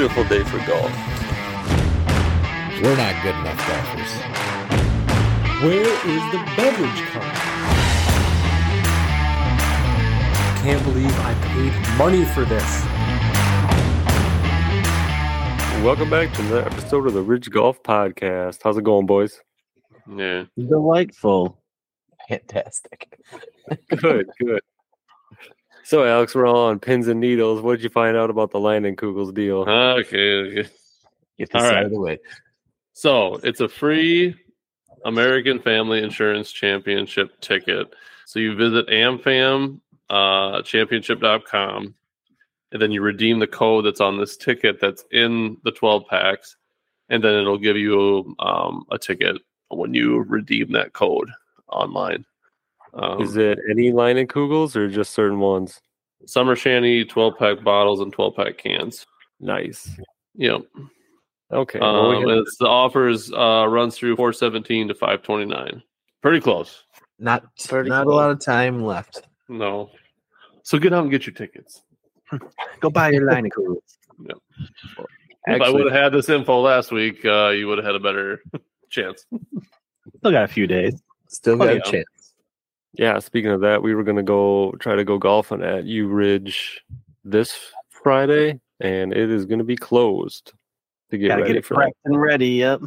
beautiful day for golf. We're not good enough golfers. Where is the beverage cart? Can't believe I paid money for this. Welcome back to another episode of the Ridge Golf Podcast. How's it going, boys? Yeah. Delightful. Fantastic. Good, good. So, Alex, we're all on pins and needles. What did you find out about the Leinenkugel's deal? Okay. okay. Get this All out right. of the way. So it's a free American Family Insurance Championship ticket. So you visit AmFam uh, championship.com and then you redeem the code that's on this ticket that's in the 12 packs. And then it'll give you um, a ticket when you redeem that code online. Um, Is it any Kugels or just certain ones? Summer Shanty 12 pack bottles and 12 pack cans. Nice. Yep. Okay. well, we Um, it's the offers uh, runs through 417 to 529. Pretty close. Not Pretty not close. a lot of time left. No. So get out and get your tickets. Go buy your Leinenkugel. if I would have had this info last week, uh, you would have had a better chance. Still got a few days. Still got Oh, a chance. Yeah, speaking of that, we were going to go try to go golfing at U Ridge this Friday, and it is going to be closed to get Gotta ready get it for prepped and ready. Yep.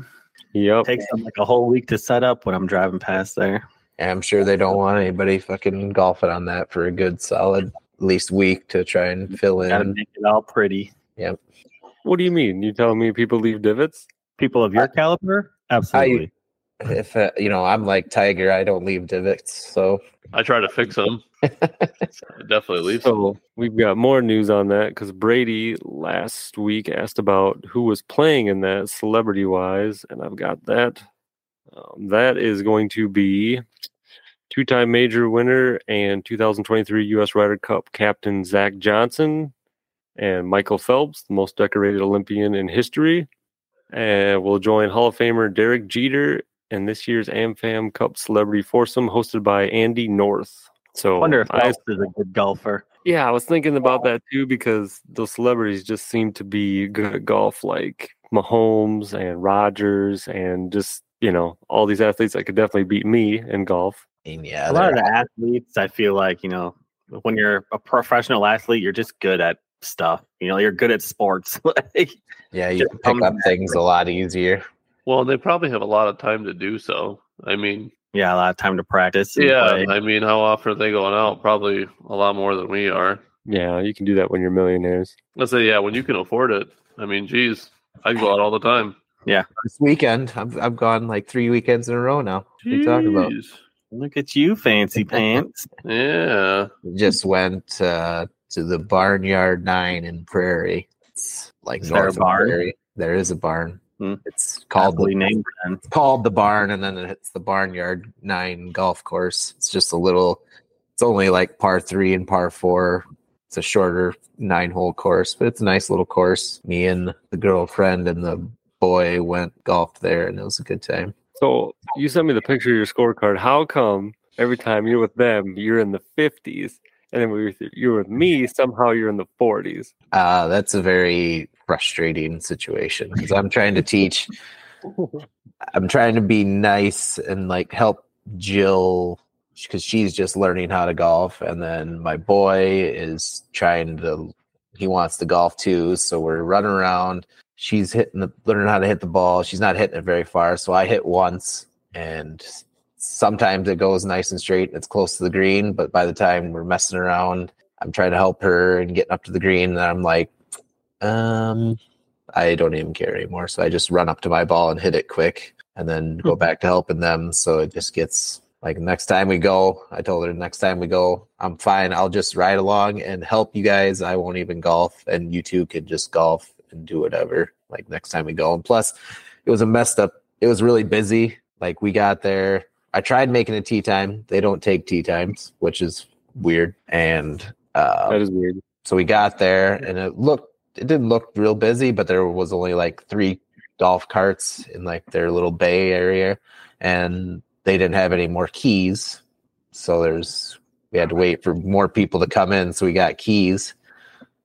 Yep. Takes them like a whole week to set up when I'm driving past there. And I'm sure they don't want anybody fucking golfing on that for a good solid at least week to try and mm-hmm. fill Gotta make it all pretty. Yep. What do you mean? You telling me people leave divots? People of your caliber? Absolutely. If uh, you know, I'm like Tiger, I don't leave divots. So I try to fix them. I definitely leave. So we've got more news on that because Brady last week asked about who was playing in that celebrity wise, and I've got that. Um, that is going to be two time major winner and 2023 U.S. Ryder Cup captain Zach Johnson and Michael Phelps, the most decorated Olympian in history. And we'll join Hall of Famer Derek Jeter and this year's AmFam Cup Celebrity Foursome hosted by Andy North. So I wonder if I Phelps is a good golfer. yeah, I was thinking about that too because those celebrities just seem to be good at golf, like Mahomes and Rodgers, and just you know all these athletes that could definitely beat me in golf. and yeah, a lot of the athletes, I feel like, you know, when you're a professional athlete, you're just good at stuff. You know, you're good at sports. Like, yeah, you can pick up things a lot easier. Well, they probably have a lot of time to do so. I mean, yeah, a lot of time to practice. and yeah, play. I mean, how often are they going out? Probably a lot more than we are. Yeah, you can do that when you're millionaires. Let's say, yeah, when you can afford it. I mean, geez, I go out all the time. Yeah, this weekend, I've I've gone like three weekends in a row now. What are you talking about? Look at you, fancy pants. Yeah. Just went uh, to the Barnyard Nine in Prairie. It's like Is there a barn? Prairie. There is a barn. Hmm. It's called the named it's called the barn, and then it's the Barnyard Nine golf course. It's just a little. It's only like par three and par four. It's a shorter nine hole course, but it's a nice little course. Me and the girlfriend and the boy went golf there, and it was a good time. So you sent me the picture of your scorecard. How come every time you're with them, you're in the 50s, and then when you're, you're with me, somehow you're in the 40s? Uh, that's a very frustrating situation because I'm trying to teach. I'm trying to be nice and like help Jill because she's just learning how to golf, and then my boy is trying to. He wants to golf too, so we're running around. She's hitting the learning how to hit the ball. She's not hitting it very far, so I hit once, and sometimes it goes nice and straight. and It's close to the green, but by the time we're messing around, I'm trying to help her and getting up to the green, and I'm like, um, I don't even care anymore. So I just run up to my ball and hit it quick, and then go back to helping them. So it just gets like next time we go, I told her next time we go, I'm fine. I'll just ride along and help you guys. I won't even golf, and you two can just golf and do whatever. Like next time we go, and plus, it was a messed up. It was really busy. Like we got there. I tried making a tee time. They don't take tee times, which is weird. And uh, That is weird. so we got there and it looked it didn't look real busy, but there was only like three golf carts in like their little bay area and they didn't have any more keys. So there's we had to wait for more people to come in so we got keys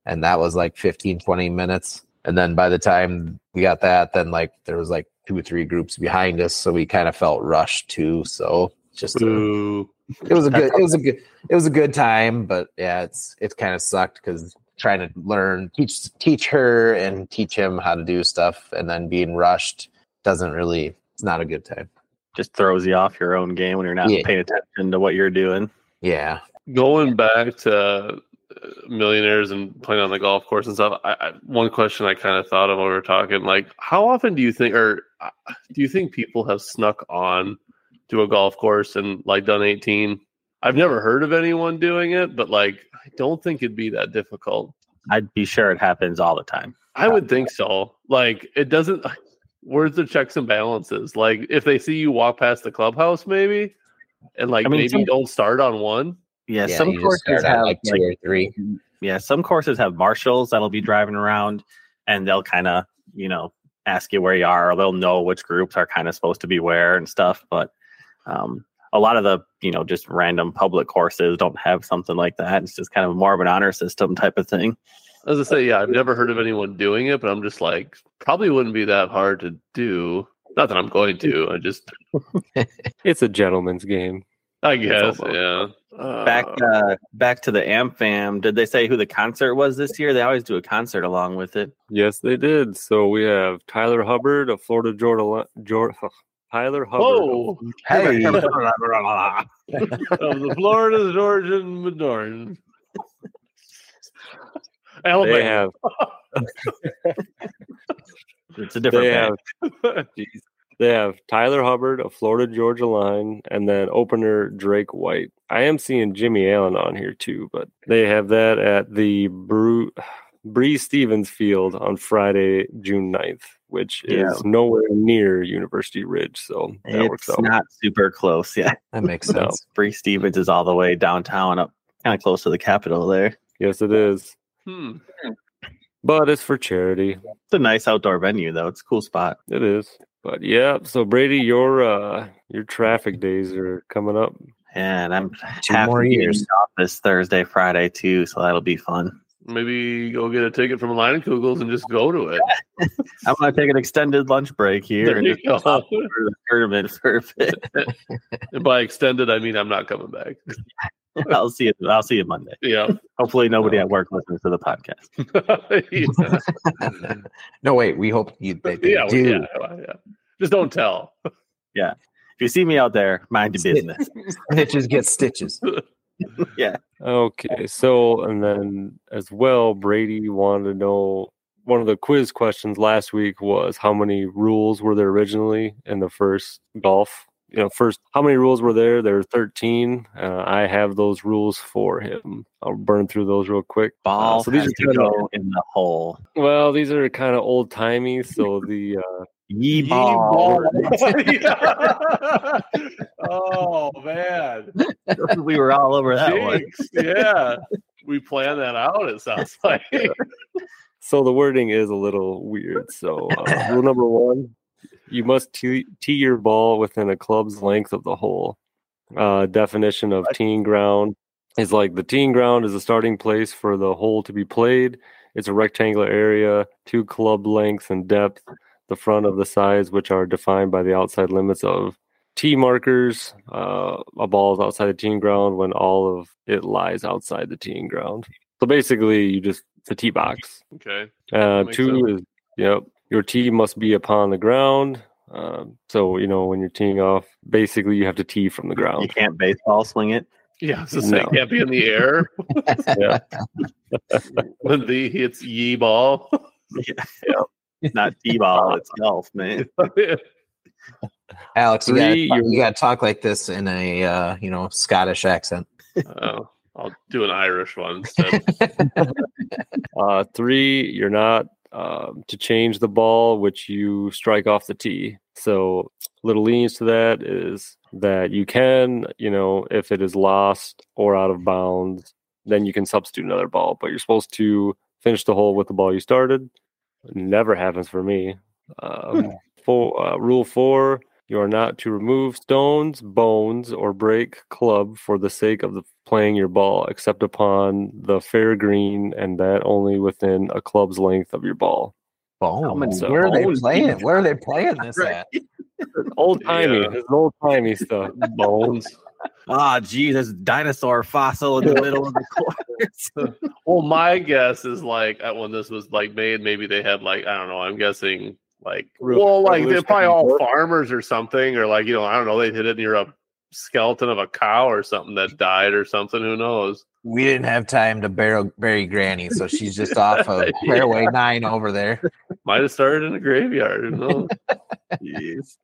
and that was like 15 20 minutes And then by the time we got that, then like there was like two or three groups behind us, so we kind of felt rushed too. So just a, it was a good it was a good it was a good time, but yeah, it's it's kind of sucked because trying to learn teach teach her and teach him how to do stuff, and then being rushed doesn't really it's not a good time. Just throws you off your own game when you're not Yeah. paying attention to what you're doing. Yeah, Going back to uh, millionaires and playing on the golf course and stuff. I, I, one question I kind of thought of when we were talking, like, how often do you think, or uh, do you think people have snuck on to a golf course and like done 18? I've never heard of anyone doing it, but like, I don't think it'd be that difficult. I'd be sure it happens all the time. I would think so. Like, it doesn't. Where's the checks and balances? Like, if they see you walk past the clubhouse, maybe, and like I mean, maybe some- don't start on one. Yeah, yeah. some courses have like two like, or three. yeah, some courses have marshals that'll be driving around and they'll kind of, you know, ask you where you are, or they'll know which groups are kind of supposed to be where and stuff. But um, a lot of the, you know, just random public courses don't have something like that. It's just kind of more of an honor system type of thing. As I say, yeah, I've never heard of anyone doing it, but I'm just like, probably wouldn't be that hard to do. Not that I'm going to. I just, It's a gentleman's game. I guess, yeah. Uh, Back uh, back to the AmFam. Did they say who the concert was this year? They always do a concert along with it. Yes, they did. So we have Tyler Hubbard of Florida Georgia. Georgia Tyler Hubbard. Whoa, Hey, of the Florida, Georgian, Midorn. They Alabama. have. It's a different They band. have. Jeez. They have Tyler Hubbard of Florida Georgia Line, and then opener Drake White. I am seeing Jimmy Allen on here too, but they have that at the Bru- Breese Stevens Field on Friday, June 9th, which is Yeah. nowhere near University Ridge. So that works It's out. not super close. Yeah. that makes No. sense. Breese Stevens is all the way downtown, up kind of close to the Capitol there. yes, it is. Hmm. But it's for charity. It's a nice outdoor venue, though. It's a cool spot. It is. But yeah, so Brady, your uh your traffic days are coming up. And I'm Two half more the day years. in the office Thursday, Friday, too. So that'll be fun. Maybe go get a ticket from Leinenkugels and just go to it. I'm going to take an extended lunch break here There and just go. hop the tournament for a bit. and by extended, I mean I'm not coming back. I'll see you. I'll see you Monday. Yeah. Hopefully, nobody uh, at work listens to the podcast. no, wait. We hope you they, they Yeah, do. yeah, yeah. Just don't tell. Yeah. If you see me out there, mind your business. Stitches get stitches. Yeah. Okay, so and then as well, Brady wanted to know one of the quiz questions last week was how many rules were there originally in the first golf? You know, first how many rules were there? There were thirteen. Uh, I have those rules for him. I'll burn through those real quick. Ball Uh, so these has are to kind of in the hole. well, these are kind of old timey. So the uh, Ye Ye ball. Oh man. we were all over that one. Yeah. We planned that out, it sounds like. So the wording is a little weird. So uh, rule number one: you must tee, tee your ball within a club's length of the hole. Uh, definition of teeing ground is like the teeing ground is a starting place for the hole to be played. It's a rectangular area, two club lengths and depth, the front of the sides, which are defined by the outside limits of tee markers. Uh, a ball is outside the teeing ground when all of it lies outside the teeing ground. So basically, you just it's a tee box. Okay. Uh, two sense. is yep. Your tee must be upon the ground. Um, so you know when you're teeing off, basically you have to tee from the ground. You can't baseball swing it. Yeah, so say No. can't be in the air yeah, when the hits ye ball. It's not t-ball. It's golf, man. Alex, you gotta, talk- you're- gotta talk like this in a uh, you know Scottish accent. oh, I'll do an Irish one instead. uh, three, you're not um, to change the ball which you strike off the tee. So little lenience to that is that you can, you know, if it is lost or out of bounds, then you can substitute another ball. But you're supposed to finish the hole with the ball you started. Never happens for me. Um, four, uh, rule four: you are not to remove stones, bones, or break club for the sake of the playing your ball, except upon the fair green, and that only within a club's length of your ball. Bones. So- Where are they playing? Where are they playing this Right. at? Old timey. Yeah. It's old timey stuff. Bones. Ah, geez, there's a dinosaur fossil in the middle of the course. Well, my guess is like uh, when this was like made, maybe they had like I don't know. I'm guessing like Real well, like they're probably all revolutionary farmers or something, or like you know I don't know. They hit it near a skeleton of a cow or something that died or something. Who knows? We didn't have time to bury, bury Granny, so she's just off of Yeah. Fairway Nine over there. Might have started in a graveyard. Who knows? Jeez.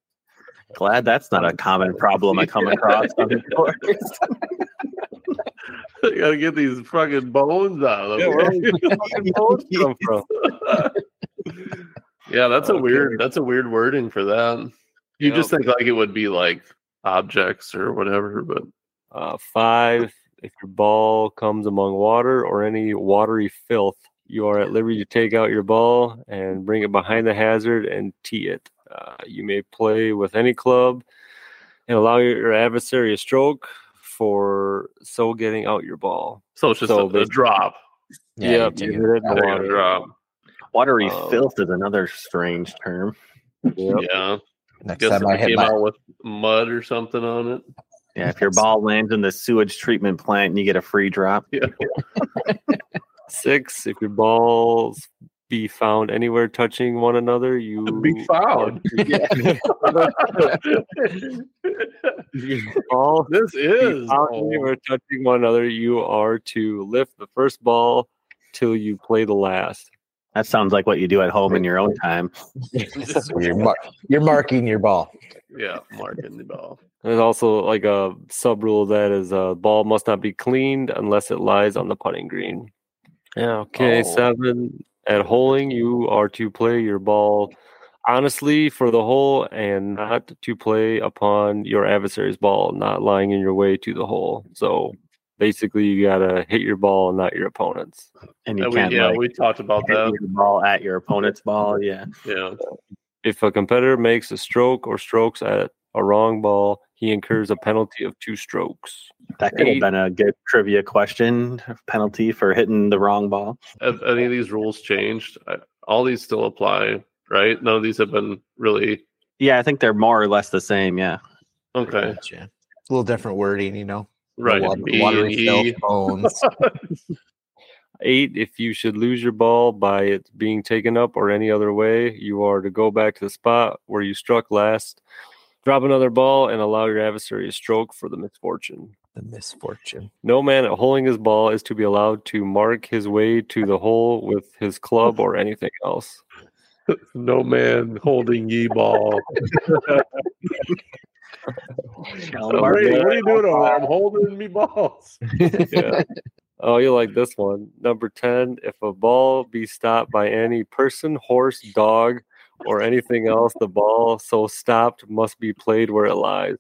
Glad that's not a common problem I come across on the course. you gotta get these fucking bones out of Yeah, them. where do these fucking bones come from? Yeah, that's a weird. That's a weird wording for that. You just Yep. think like it would be like objects or whatever, but Uh, five, if your ball comes among water or any watery filth, you are at liberty to take out your ball and bring it behind the hazard and tee it. Uh, you may play with any club and allow your, your adversary a stroke for so getting out your ball. so it's just So a, a drop. Yeah, you you hit it in the water. drop. Watery Um, filth is another strange term. Yep. Yeah. Next Guess time if I hit came my out with mud or something on it. Yeah, if your ball lands in the sewage treatment plant and you get a free drop. Yeah. Six, if your balls be found anywhere touching one another, you Be found. ball this be is found oh, anywhere touching one another, you are to lift the first ball till you play the last. That sounds like what you do at home in your own time. You're, mar- you're marking your ball. yeah, marking the ball. There's also like a sub rule that is uh, ball must not be cleaned unless it lies on the putting green. Yeah. Okay. Oh. Seven at holing, you are to play your ball honestly for the hole and not to play upon your adversary's ball, not lying in your way to the hole. So basically, you gotta hit your ball and not your opponent's. And you we, can't yeah, like, we talked about hit that. your ball at your opponent's ball. Yeah. Yeah. Uh, if a competitor makes a stroke or strokes at a wrong ball, he incurs a penalty of two strokes. That could have been a good trivia question. Penalty for hitting the wrong ball. Have any of these rules changed? All these still apply, right? None of these have been really Yeah, I think they're more or less the same. Yeah. okay. Gotcha. A little different wording, you know. Right. Water, B, watery E. filth, bones. Eight, if you should lose your ball by it being taken up or any other way, you are to go back to the spot where you struck last, drop another ball, and allow your adversary a stroke for the misfortune. the misfortune. No man at holding his ball is to be allowed to mark his way to the hole with his club or anything else. No man holding ye ball. Oh, Brady, man. what are you doing over there? I'm holding me balls. Yeah. Oh, you like this one. Number 10, if a ball be stopped by any person, horse, dog, or anything else, the ball so stopped must be played where it lies.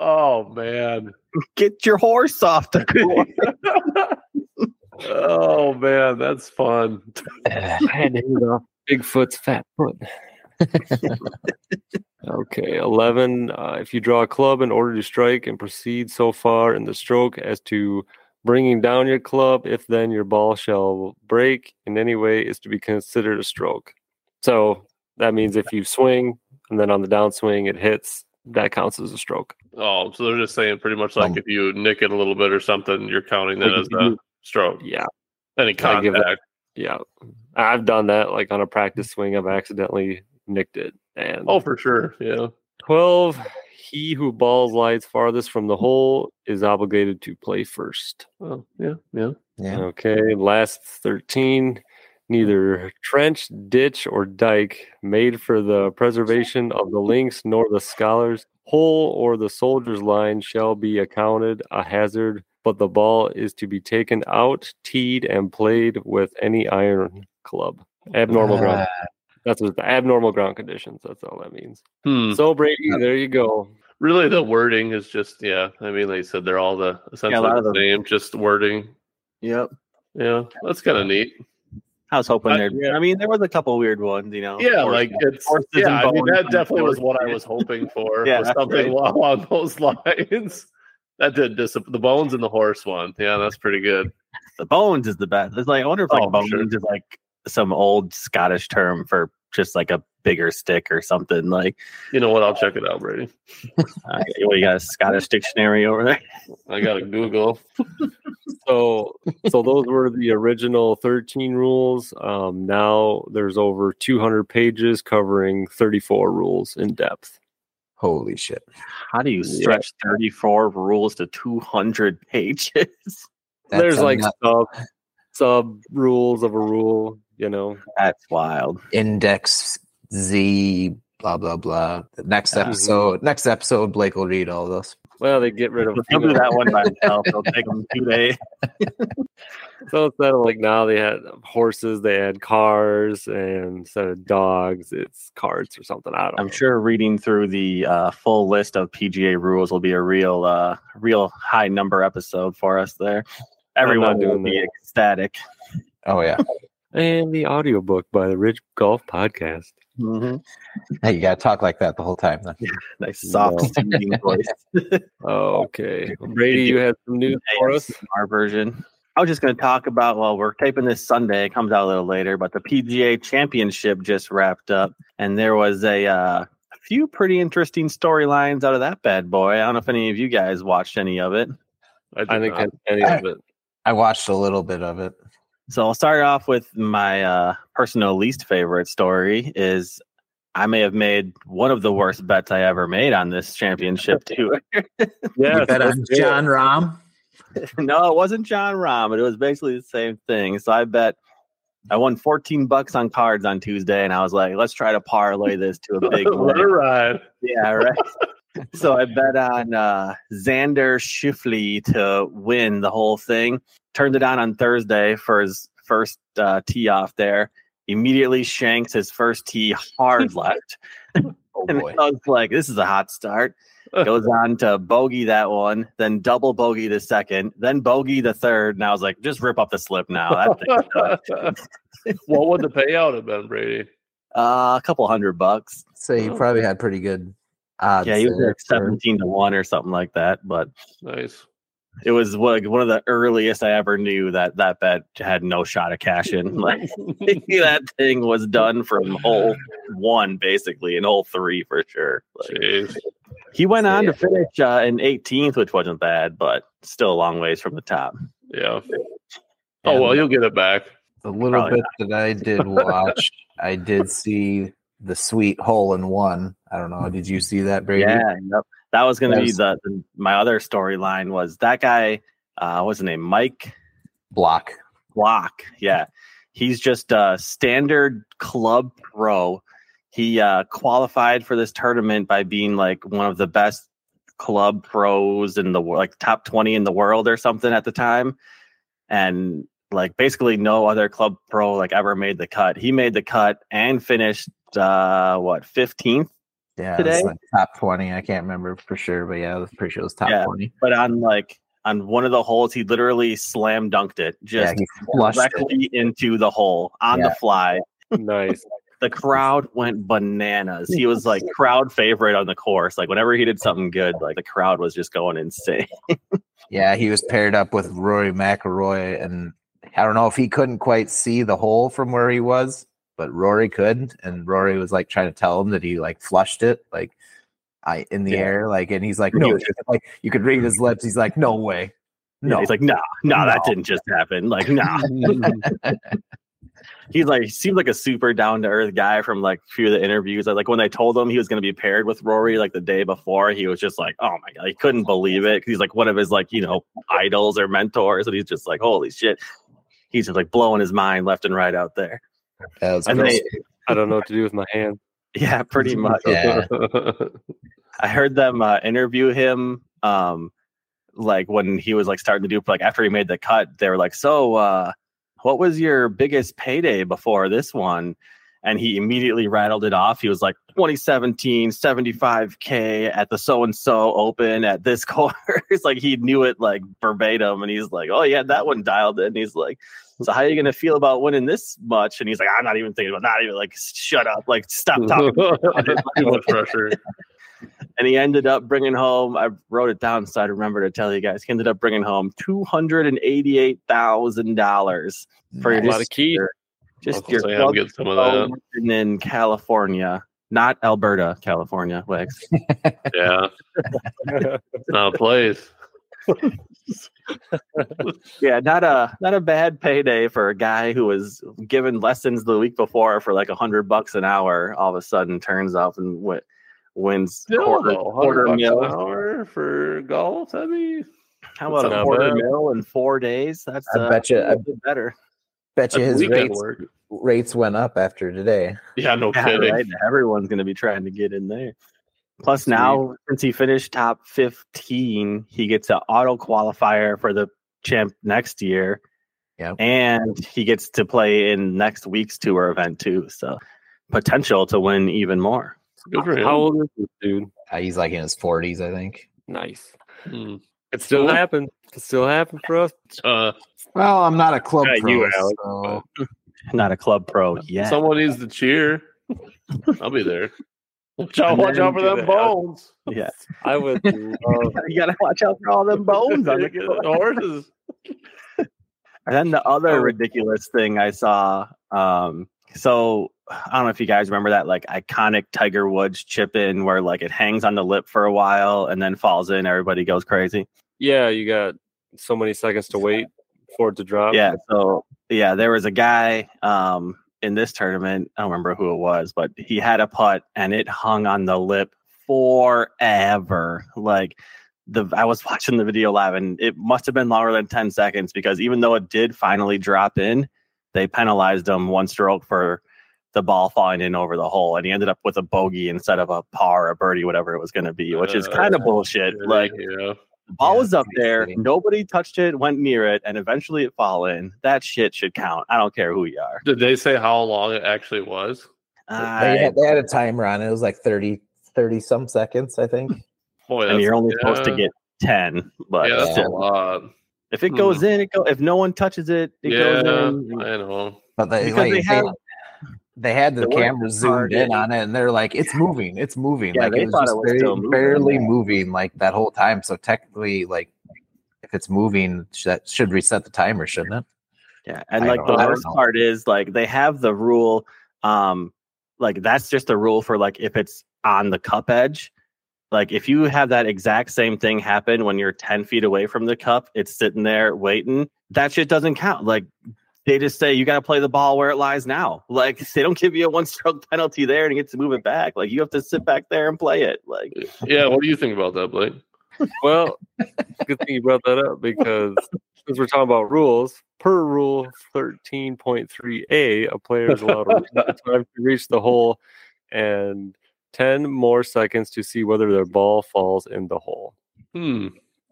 Oh man. Get your horse off the course. oh man, that's fun. I hit off Bigfoot's fat foot. Okay, 11. Uh, if you draw a club in order to strike and proceed so far in the stroke as to bringing down your club, if then your ball shall break in any way, is to be considered a stroke. So that means if you swing and then on the downswing it hits, that counts as a stroke. Oh, so they're just saying pretty much like Um, if you nick it a little bit or something, you're counting that as a stroke. Yeah, Any I give it- contact. yeah. I've done that like on a practice swing. I've accidentally nicked it. And Oh, for sure. Yeah. 12 he who balls lies farthest from the hole is obligated to play first Oh, yeah, yeah. Yeah. okay last 13 neither trench ditch or dike made for the preservation of the links nor the scholars hole or the soldier's line shall be accounted a hazard but the ball is to be taken out teed and played with any iron club abnormal ground Uh, that's what the abnormal ground conditions that's all that means Hmm. so brady there you go Really, the wording is just yeah. I mean, like said, they're all the essentially lot of the same, just wording. Yep. Yeah, that's kind of neat. I was hoping I- there. I mean, there was a couple weird ones, you know. Yeah, Horse- like it's horses yeah. and I mean, that definitely was what I was hoping for. Yeah, was something right. along those lines. That did dis- the bones and the horse one. Yeah, that's pretty good. the bones is the best. It's like I wonder if like Oh, bones sure. is like some old Scottish term for just like a bigger stick or something. Like, You know what? I'll check it out, Brady. uh, what, you got a Scottish dictionary over there? I got a Google. So, so those were the original 13 rules. Um, now there's over 200 pages covering 34 rules in depth. Holy shit. How do you Yeah. stretch 34 rules to 200 pages? That's there's a like sub sub rules of a rule, you know. That's wild. index Z blah blah blah. The next episode next episode Blake will read all those. Well, they get rid of He'll do that one by himself. It'll take them two days. So instead of like now they had horses, they had cars, and instead of dogs, it's carts or something. I don't I'm know. sure reading through the uh, full list of PGA rules will be a real, uh, real high number episode for us there. Everyone will be that. ecstatic. Oh yeah. And the audiobook by the Ridge Golf Podcast. hey, you gotta talk like that the whole time then. Nice, soft, No. soothing voice. Okay. Brady, you have some news for us? Our version. I was just going to talk about. Well, we're taping this Sunday. It comes out a little later, but the PGA Championship just wrapped up, and there was a uh, a few pretty interesting storylines out of that bad boy. I don't know if any of you guys watched any of it. I, I think not. any of it. I watched a little bit of it. So I'll start off with my uh, personal least favorite story. Is I may have made one of the worst bets I ever made on this championship tour. Yeah, you bet on Jon Rahm. no, it wasn't Jon Rahm, but it was basically the same thing. So I bet I won 14 bucks on cards on Tuesday, and I was like, let's try to parlay this to a big Let win. ride. Yeah, right. So I bet on uh, Xander Schauffele to win the whole thing. Turned it on on Thursday for his first uh, tee off there. Immediately shanks his first tee hard left. Oh And boy. I was like, this is a hot start. Goes on to bogey that one, then double bogey the second, then bogey the third. And I was like, just rip up the slip now. That what would the payout have been, Brady? uh, a couple hundred bucks. So he Oh. probably had pretty good odds. Yeah, he was like 17 to 1 or something like that. But Nice. it was like one of the earliest I ever knew that that bet had no shot of cashing. Like that thing was done from hole one, basically, and hole three for sure. Like, he went So, on yeah. to finish uh, in 18th, which wasn't bad, but still a long ways from the top. Yeah. Oh well, you'll get it back. The little Probably bit that I did watch, I did see the sweet hole in one. I don't know. Did you see that, Brady? Yeah, yep. that was going to be the, the my other storyline was that guy. Uh, what's his name? Mike Block. Block. Yeah. He's just a standard club pro. He uh, qualified for this tournament by being like one of the best club pros in the world, like top 20 in the world or something at the time. And like basically no other club pro like ever made the cut. He made the cut and finished uh what 15th, Yeah, Today? like top twenty. I can't remember for sure, but yeah, I was pretty sure it was top Yeah. twenty. but on like on one of the holes he literally slam dunked it just he flushed it. directly into the hole on Yeah. the fly. nice. the crowd went bananas. He was like crowd favorite on the course. Like whenever he did something good, like the crowd was just going insane. Yeah, he was paired up with Rory McIlroy, and I don't know if he couldn't quite see the hole from where he was, but Rory couldn't, and Rory was like trying to tell him that he like flushed it, like I in the Yeah. air, like, and he's like, no, like you could read his lips. He's like, no way, No, no. he's like, nah, nah, that didn't just happen. Like, nah. he's like, he seemed like a super down to earth guy from like a few of the interviews. Like when they told him he was going to be paired with Rory like the day before, he was just like, oh my god, he couldn't believe it. He's like one of his like you know idols or mentors, and he's just like, holy shit. He's just like blowing his mind left and right out there. That was And gross. they, I don't know what to do with my hand. yeah, pretty much. yeah, I heard them uh, interview him um like when he was like starting to do like after he made the cut they were like so uh what was your biggest payday before this one and he immediately rattled it off he was like 2017 75k at the so and so open at this course like he knew it like verbatim and he's like oh yeah that one dialed in he's like so how are you gonna feel about winning this much and he's like i'm not even thinking about not even like shut up like stop talking Too much pressure. and he ended up bringing home. I wrote it down so I remember to tell you guys. He ended up bringing home two hundred and eighty-eight thousand dollars for Nice. A lot of key. Just your say I'll club get some of pro that. and in California, not Alberta, California. Wix. Yeah, it's not a place. Yeah, not a not a bad payday for a guy who was given lessons the week before for like a hundred bucks an hour. All of a sudden, turns up and wi- wins Still, quarter, quarter bucks mil. an hour for golf. That'd be How about a not quarter bad. mil in four days? That's I uh, bet you- a little bit better. Bet you his rates rates went up after today. Yeah, no Yeah, kidding. right. Everyone's going to be trying to get in there. Plus, now since he finished top fifteen, he gets an auto qualifier for the champ next year. Yep. and he gets to play in next week's tour event too. So potential to win even more. Good for him. How old is this dude? Uh, he's like in his forties, I think. Nice. Hmm. It still Cool. happened. It still happened for us. Uh, Well, I'm not a club Not pro, you, Alex, so Not a club pro yet. Someone needs to cheer. I'll be there. Watch out! Watch out for them that. bones. yeah, I would love you gotta watch out for all them bones on the horses. And then the other Oh. ridiculous thing I saw, um, so I don't know if you guys remember that like iconic Tiger Woods chip in where like it hangs on the lip for a while and then falls in, everybody goes crazy. Yeah, you got so many seconds to wait for it to drop. Yeah, so yeah, there was a guy um in this tournament, I don't remember who it was, but he had a putt and it hung on the lip forever. Like the I was watching the video live and it must have been longer than 10 seconds because even though it did finally drop in, they penalized him one stroke for the ball falling in over the hole and he ended up with a bogey instead of a par, a birdie, whatever it was going to be, which is Uh, kind of bullshit. Like yeah, the ball Yeah, was up there, shitty. nobody touched it, went near it, and eventually it fall in. That shit should count. I don't care who you are. did they say how long it actually was? they had, they had a timer on it. It was like 30, 30 some seconds, I think. Boy, and you're only supposed to get ten, but Yeah, that's a lot. if it hmm. goes in, it go. If no one touches it, it yeah, goes in. I know. But they Because like, they they, have- they had the weren't camera zoomed in on it, and they're like, "It's moving, it's moving." Yeah, like they it was just it was moving, barely yeah. moving like that whole time. So technically, like, if it's moving, that should reset the timer, shouldn't it? Yeah, and I like the worst part is like they have the rule. Um, like that's just a rule for like if it's on the cup edge. Like if you have that exact same thing happen when you're ten feet away from the cup, it's sitting there waiting. That shit doesn't count. Like they just say you got to play the ball where it lies now. Like they don't give you a one stroke penalty there and you get to move it back. Like you have to sit back there and play it. Like Yeah, what do you think about that, Blake? Well, good thing you brought that up because since we're talking about rules, per rule 13.3a, a player is allowed to time to reach the hole and 10 more seconds to see whether their ball falls in the hole. Hmm.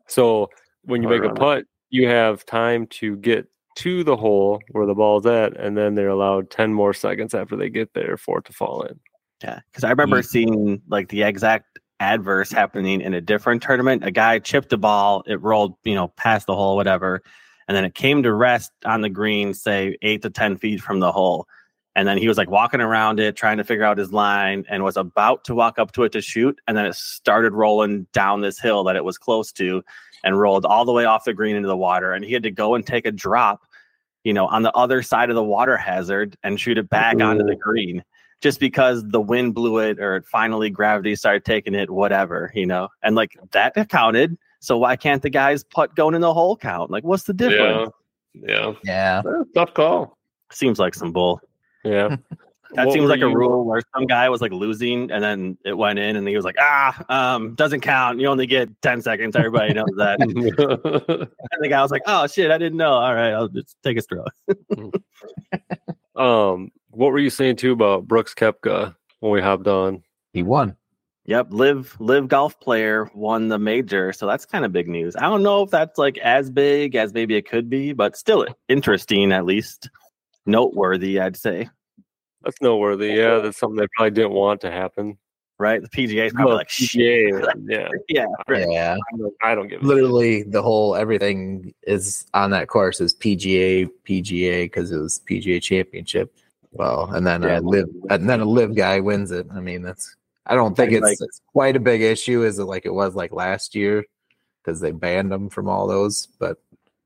So when you make a putt, you have time to get to the hole where the ball's at, and then they're allowed 10 more seconds after they get there for it to fall in. Yeah, because I remember mm. seeing like the exact adverse happening in a different tournament. A guy chipped a ball, it rolled, you know, past the hole, whatever, and then it came to rest on the green, say eight to ten feet from the hole. And then he was like walking around it, trying to figure out his line, and was about to walk up to it to shoot. And then it started rolling down this hill that it was close to and rolled all the way off the green into the water. And he had to go and take a drop, you know, on the other side of the water hazard and shoot it back onto the green just because the wind blew it or finally gravity started taking it, whatever, you know, and like that counted. So why can't the guys putt going in the hole count? Like, what's the difference? Yeah. Yeah, Yeah. Tough call. Seems like some bull. Yeah. That What seems were like a rule where some guy was like losing and then it went in and he was like, ah, um, doesn't count. You only get 10 seconds. Everybody knows that. and the guy was like, oh shit, I didn't know. All right, I'll just take a straw. Um, what were you saying too about Brooks Koepka when we hopped on? he won. Yep, live live golf player won the major, so that's kind of big news. I don't know if that's like as big as maybe it could be, but still interesting at least, noteworthy, I'd say. That's noteworthy. Yeah, that's something they probably didn't want to happen. Right? The PGA is probably Well, like, shit. yeah, yeah. Yeah, right. Yeah, I don't, I don't give a shit. literally the whole everything is on that course is PGA, PGA because it was PGA Championship. Well, and then Yeah. a live, and then a live guy wins it. I mean, that's I don't think Like- it's, it's quite a big issue as it like it was like last year because they banned them from all those. But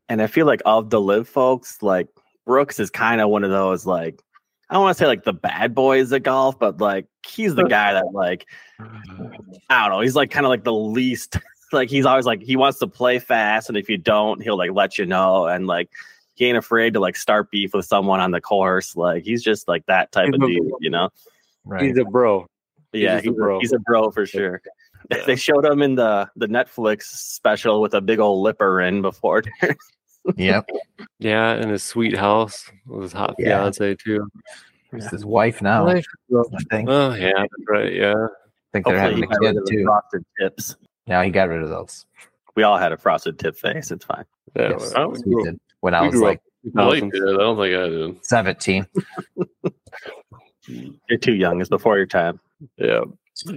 And I feel like of the live folks, like Brooks is kind of one of those like I don't want to say like the bad boys of golf, but like he's the guy that like I don't know. He's like kind of like the least like he's always like he wants to play fast, and if you don't, he'll like let you know, and like he ain't afraid to like start beef with someone on the course. Like he's just like that type of dude, you know. Right. He's a bro. Yeah, just he's a, bro. he's a bro for sure. Yeah. They showed him in the the Netflix special with a big old lipper in before. Yep. Yeah, in his sweet house with his hot Yeah. fiance too. It's his wife now. I think. Oh yeah, that's right. Yeah. I think they're Hopefully, having a kid the too. frosted tips. Yeah, he got rid of those. We all had a frosted tip face. It's fine. yeah Yes, well, we we grew- did. When I was like Blake 2000s. I don't think I did. 17. You're too young. It's before your time. Yeah.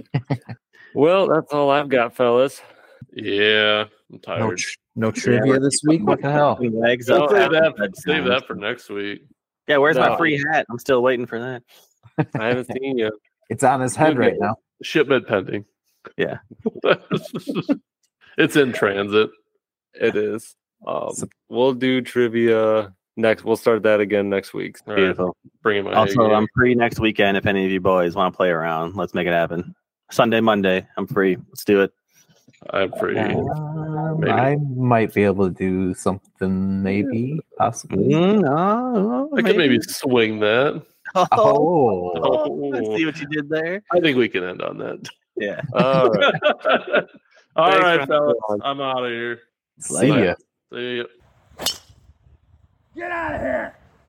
well, that's all I've got, fellas. Yeah, I'm No, tr- no trivia this week? What the hell? Legs Don't save that. Bed Save that for next week. Yeah, where's my free hat? I'm still waiting for that. I haven't seen you. It's on his head right now. Shipment pending. Yeah. it's in transit. It is. Um, we'll do trivia next. We'll start that again next week. All right, Beautiful. bringing my Also, I'm free next weekend if any of you boys want to play around. Let's make it happen. Sunday, Monday, I'm free. Let's do it. I'm free. Um, I might be able to do something, maybe, possibly. Mm, no, I could maybe swing that. Oh, Oh, I see what you did there. I think we can end on that. Yeah. All right. All Thanks right, fellas. having I'm out of here. see ya. See ya. Get out of here!